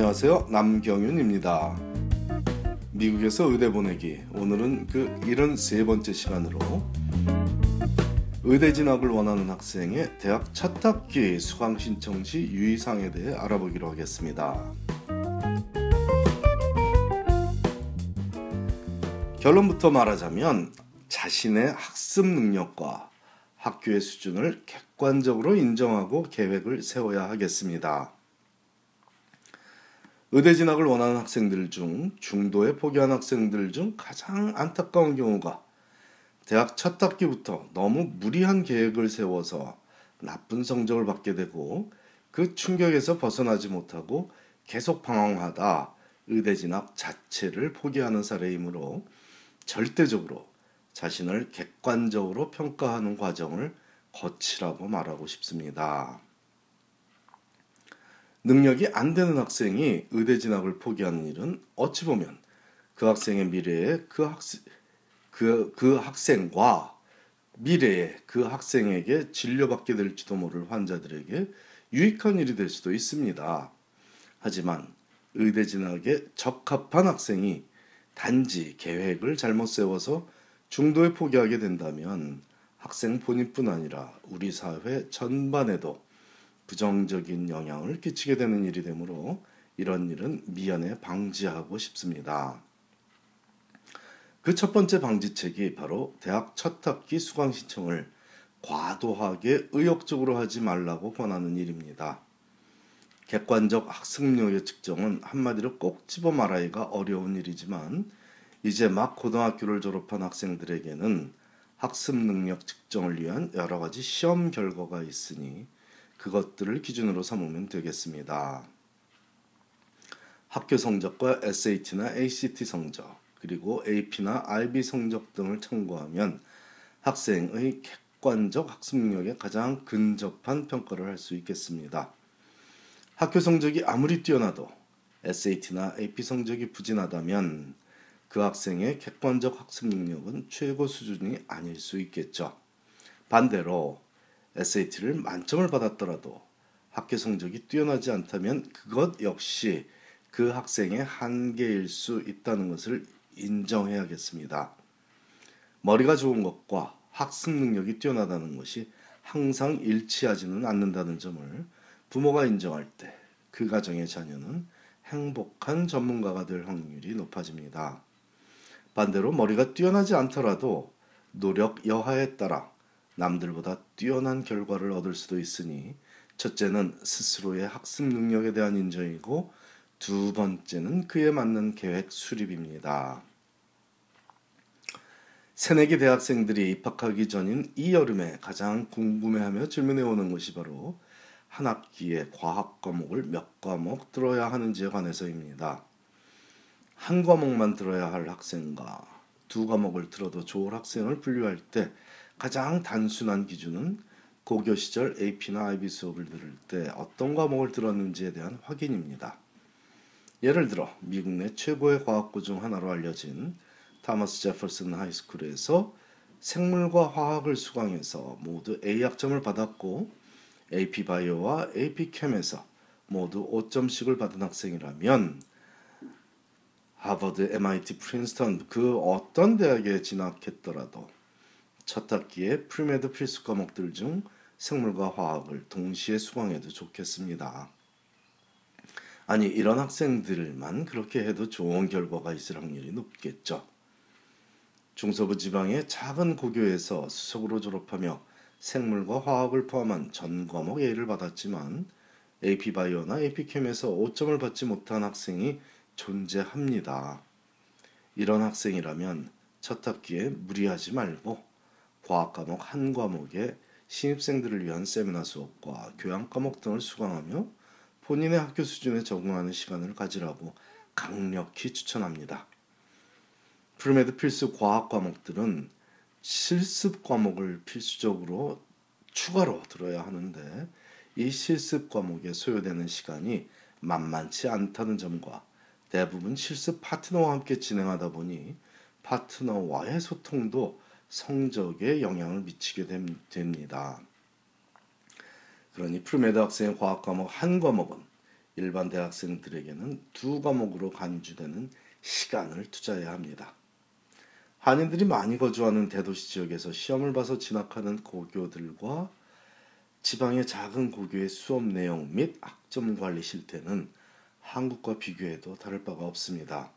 안녕하세요. 남경윤입니다. 미국에서 의대 보내기. 오늘은 그 73번째 시간으로 의대 진학을 원하는 학생의 대학 첫 학기 수강 신청 시 유의사항에 대해 알아보기로 하겠습니다. 결론부터 말하자면 자신의 학습 능력과 학교의 수준을 객관적으로 인정하고 계획을 세워야 하겠습니다. 의대 진학을 원하는 학생들 중 중도에 포기한 학생들 중 가장 안타까운 경우가 대학 첫 학기부터 너무 무리한 계획을 세워서 나쁜 성적을 받게 되고 그 충격에서 벗어나지 못하고 계속 방황하다 의대 진학 자체를 포기하는 사례이므로 절대적으로 자신을 객관적으로 평가하는 과정을 거치라고 말하고 싶습니다. 능력이 안 되는 학생이 의대 진학을 포기하는 일은 어찌 보면 그 학생의 미래에 그 학생 그, 그 학생과 미래에 그 학생에게 진료받게 될지도 모를 환자들에게 유익한 일이 될 수도 있습니다. 하지만 의대 진학에 적합한 학생이 단지 계획을 잘못 세워서 중도에 포기하게 된다면 학생 본인뿐 아니라 우리 사회 전반에도 부정적인 영향을 끼치게 되는 일이 되므로 이런 일은 미연에 방지하고 싶습니다. 그 첫 번째 방지책이 바로 대학 첫 학기 수강 신청을 과도하게 의욕적으로 하지 말라고 권하는 일입니다. 객관적 학습력의 측정은 한마디로 꼭 집어 말하기가 어려운 일이지만 이제 막 고등학교를 졸업한 학생들에게는 학습 능력 측정을 위한 여러 가지 시험 결과가 있으니 그것들을 기준으로 삼으면 되겠습니다. 학교 성적과 SAT나 ACT 성적, 그리고 AP나 IB 성적 등을 참고하면 학생의 객관적 학습 능력에 가장 근접한 평가를 할 수 있겠습니다. 학교 성적이 아무리 뛰어나도 SAT나 AP 성적이 부진하다면 그 학생의 객관적 학습 능력은 최고 수준이 아닐 수 있겠죠. 반대로 SAT를 만점을 받았더라도 학교 성적이 뛰어나지 않다면 그것 역시 그 학생의 한계일 수 있다는 것을 인정해야겠습니다. 머리가 좋은 것과 학습 능력이 뛰어나다는 것이 항상 일치하지는 않는다는 점을 부모가 인정할 때 그 가정의 자녀는 행복한 전문가가 될 확률이 높아집니다. 반대로 머리가 뛰어나지 않더라도 노력 여하에 따라 남들보다 뛰어난 결과를 얻을 수도 있으니 첫째는 스스로의 학습 능력에 대한 인정이고 두 번째는 그에 맞는 계획 수립입니다. 새내기 대학생들이 입학하기 전인 이 여름에 가장 궁금해하며 질문해 오는 것이 바로 한 학기에 과학 과목을 몇 과목 들어야 하는지에 관해서입니다. 한 과목만 들어야 할 학생과 두 과목을 들어도 좋을 학생을 분류할 때 가장 단순한 기준은 고교 시절 AP나 IB 수업을 들을 때 어떤 과목을 들었는지에 대한 확인입니다. 예를 들어 미국 내 최고의 과학고 중 하나로 알려진 Thomas Jefferson High School에서 생물과 화학을 수강해서 모두 A 학점을 받았고 AP Bio와 AP Chem에서 모두 5점씩을 받은 학생이라면 하버드, MIT, 프린스턴 그 어떤 대학에 진학했더라도 첫 학기에 premed 필수 과목들 중 생물과 화학을 동시에 수강해도 좋겠습니다. 아니 이런 학생들만 그렇게 해도 좋은 결과가 있을 확률이 높겠죠. 중서부 지방의 작은 고교에서 수석으로 졸업하며 생물과 화학을 포함한 전 과목 A를 받았지만 AP 바이오나 AP 캠에서 5점을 받지 못한 학생이 존재합니다. 이런 학생이라면 첫 학기에 무리하지 말고 과학 과목 한 과목에 신입생들을 위한 세미나 수업과 교양 과목 등을 수강하며 본인의 학교 수준에 적응하는 시간을 가지라고 강력히 추천합니다. premed 필수 과학 과목들은 실습 과목을 필수적으로 추가로 들어야 하는데 이 실습 과목에 소요되는 시간이 만만치 않다는 점과 대부분 실습 파트너와 함께 진행하다 보니 파트너와의 소통도 성적에 영향을 미치게 됩니다. 그러니 premed 학생의 과학 과목 한 과목은 일반 대학생들에게는 두 과목으로 간주되는 시간을 투자해야 합니다. 한인들이 많이 거주하는 대도시 지역에서 시험을 봐서 진학하는 고교들과 지방의 작은 고교의 수업 내용 및 학점 관리 실태는 한국과 비교해도 다를 바가 없습니다.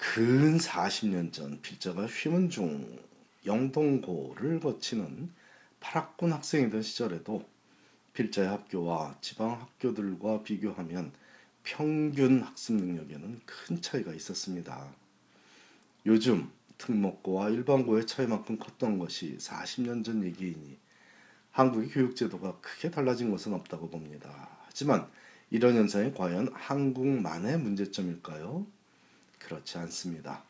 근 40년 전 필자가 휘문중 영동고를 거치는 8학군 학생이던 시절에도 필자의 학교와 지방 학교들과 비교하면 평균 학습 능력에는 큰 차이가 있었습니다. 요즘 특목고와 일반고의 차이만큼 컸던 것이 40년 전 얘기이니 한국의 교육제도가 크게 달라진 것은 없다고 봅니다. 하지만 이런 현상이 과연 한국만의 문제점일까요? 그렇지 않습니다.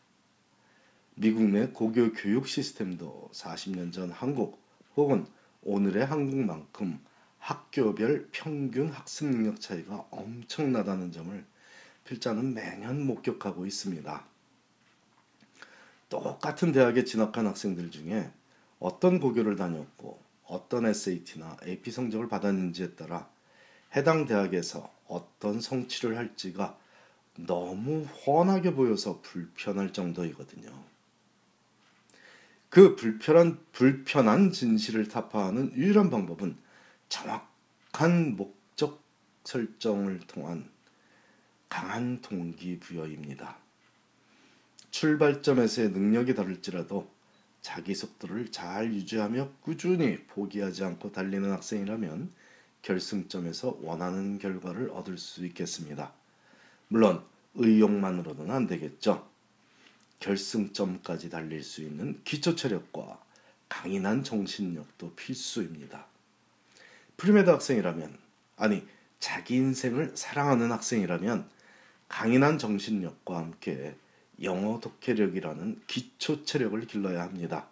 미국 내 고교 교육 시스템도 40년 전 한국 혹은 오늘의 한국만큼 학교별 평균 학습 능력 차이가 엄청나다는 점을 필자는 매년 목격하고 있습니다. 똑같은 대학에 진학한 학생들 중에 어떤 고교를 다녔고 어떤 SAT나 AP 성적을 받았는지에 따라 해당 대학에서 어떤 성취를 할지가 너무 훤하게 보여서 불편할 정도이거든요. 그 불편한 불편한 진실을 타파하는 유일한 방법은 정확한 목적 설정을 통한 강한 동기부여입니다. 출발점에서의 능력이 다를지라도 자기 속도를 잘 유지하며 꾸준히 포기하지 않고 달리는 학생이라면 결승점에서 원하는 결과를 얻을 수 있겠습니다. 물론 의욕만으로는 안 되겠죠. 결승점까지 달릴 수 있는 기초 체력과 강인한 정신력도 필수입니다. premed 학생이라면 아니 자기 인생을 사랑하는 학생이라면 강인한 정신력과 함께 영어 독해력이라는 기초 체력을 길러야 합니다.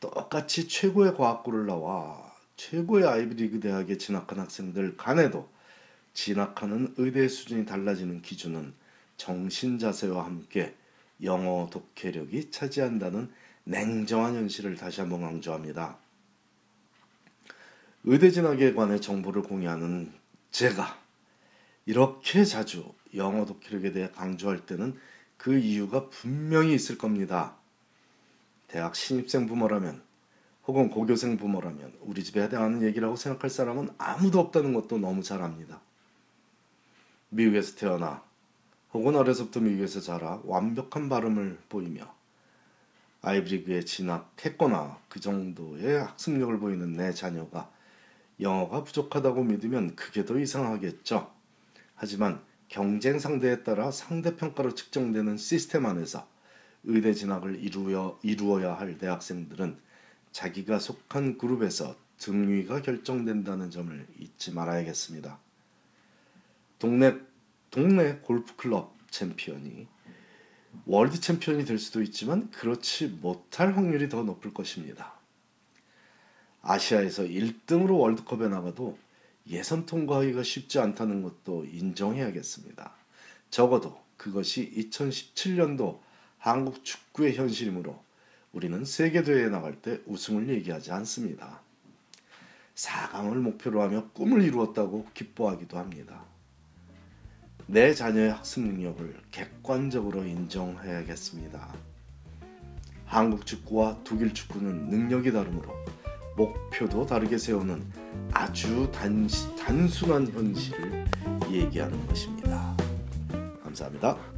똑같이 최고의 과학고를 나와 최고의 아이비리그 대학에 진학한 학생들 간에도 진학하는 의대 수준이 달라지는 기준은 정신 자세와 함께 영어 독해력이 차지한다는 냉정한 현실을 다시 한번 강조합니다. 의대 진학에 관해 정보를 공유하는 제가 이렇게 자주 영어 독해력에 대해 강조할 때는 그 이유가 분명히 있을 겁니다. 대학 신입생 부모라면 혹은 고교생 부모라면 우리 집에 해당하는 얘기라고 생각할 사람은 아무도 없다는 것도 너무 잘 압니다. 미국에서 태어나 혹은 어려서부터 미국에서 자라 완벽한 발음을 보이며 아이브리그에 진학했거나 그 정도의 학습력을 보이는 내 자녀가 영어가 부족하다고 믿으면 그게 더 이상하겠죠. 하지만 경쟁 상대에 따라 상대 평가로 측정되는 시스템 안에서 의대 진학을 이루어, 이루어야 할 대학생들은 자기가 속한 그룹에서 등위가 결정된다는 점을 잊지 말아야겠습니다. 동네 동네 골프 클럽 챔피언이 world 챔피언이 될 수도 있지만 그렇지 못할 확률이 더 높을 것입니다. 아시아에서 1등으로 월드컵에 나가도 예선 통과하기가 쉽지 않다는 것도 인정해야겠습니다. 적어도 그것이 2017년도 한국 축구의 현실이므로 우리는 세계대회에 나갈 때 우승을 얘기하지 않습니다. 4강을 목표로 하며 꿈을 이루었다고 기뻐하기도 합니다. 내 자녀의 학습 능력을 객관적으로 인정해야겠습니다. 한국 축구와 독일 축구는 능력이 다르므로 목표도 다르게 세우는 아주 단, 단순한 현실을 얘기하는 것입니다. 감사합니다.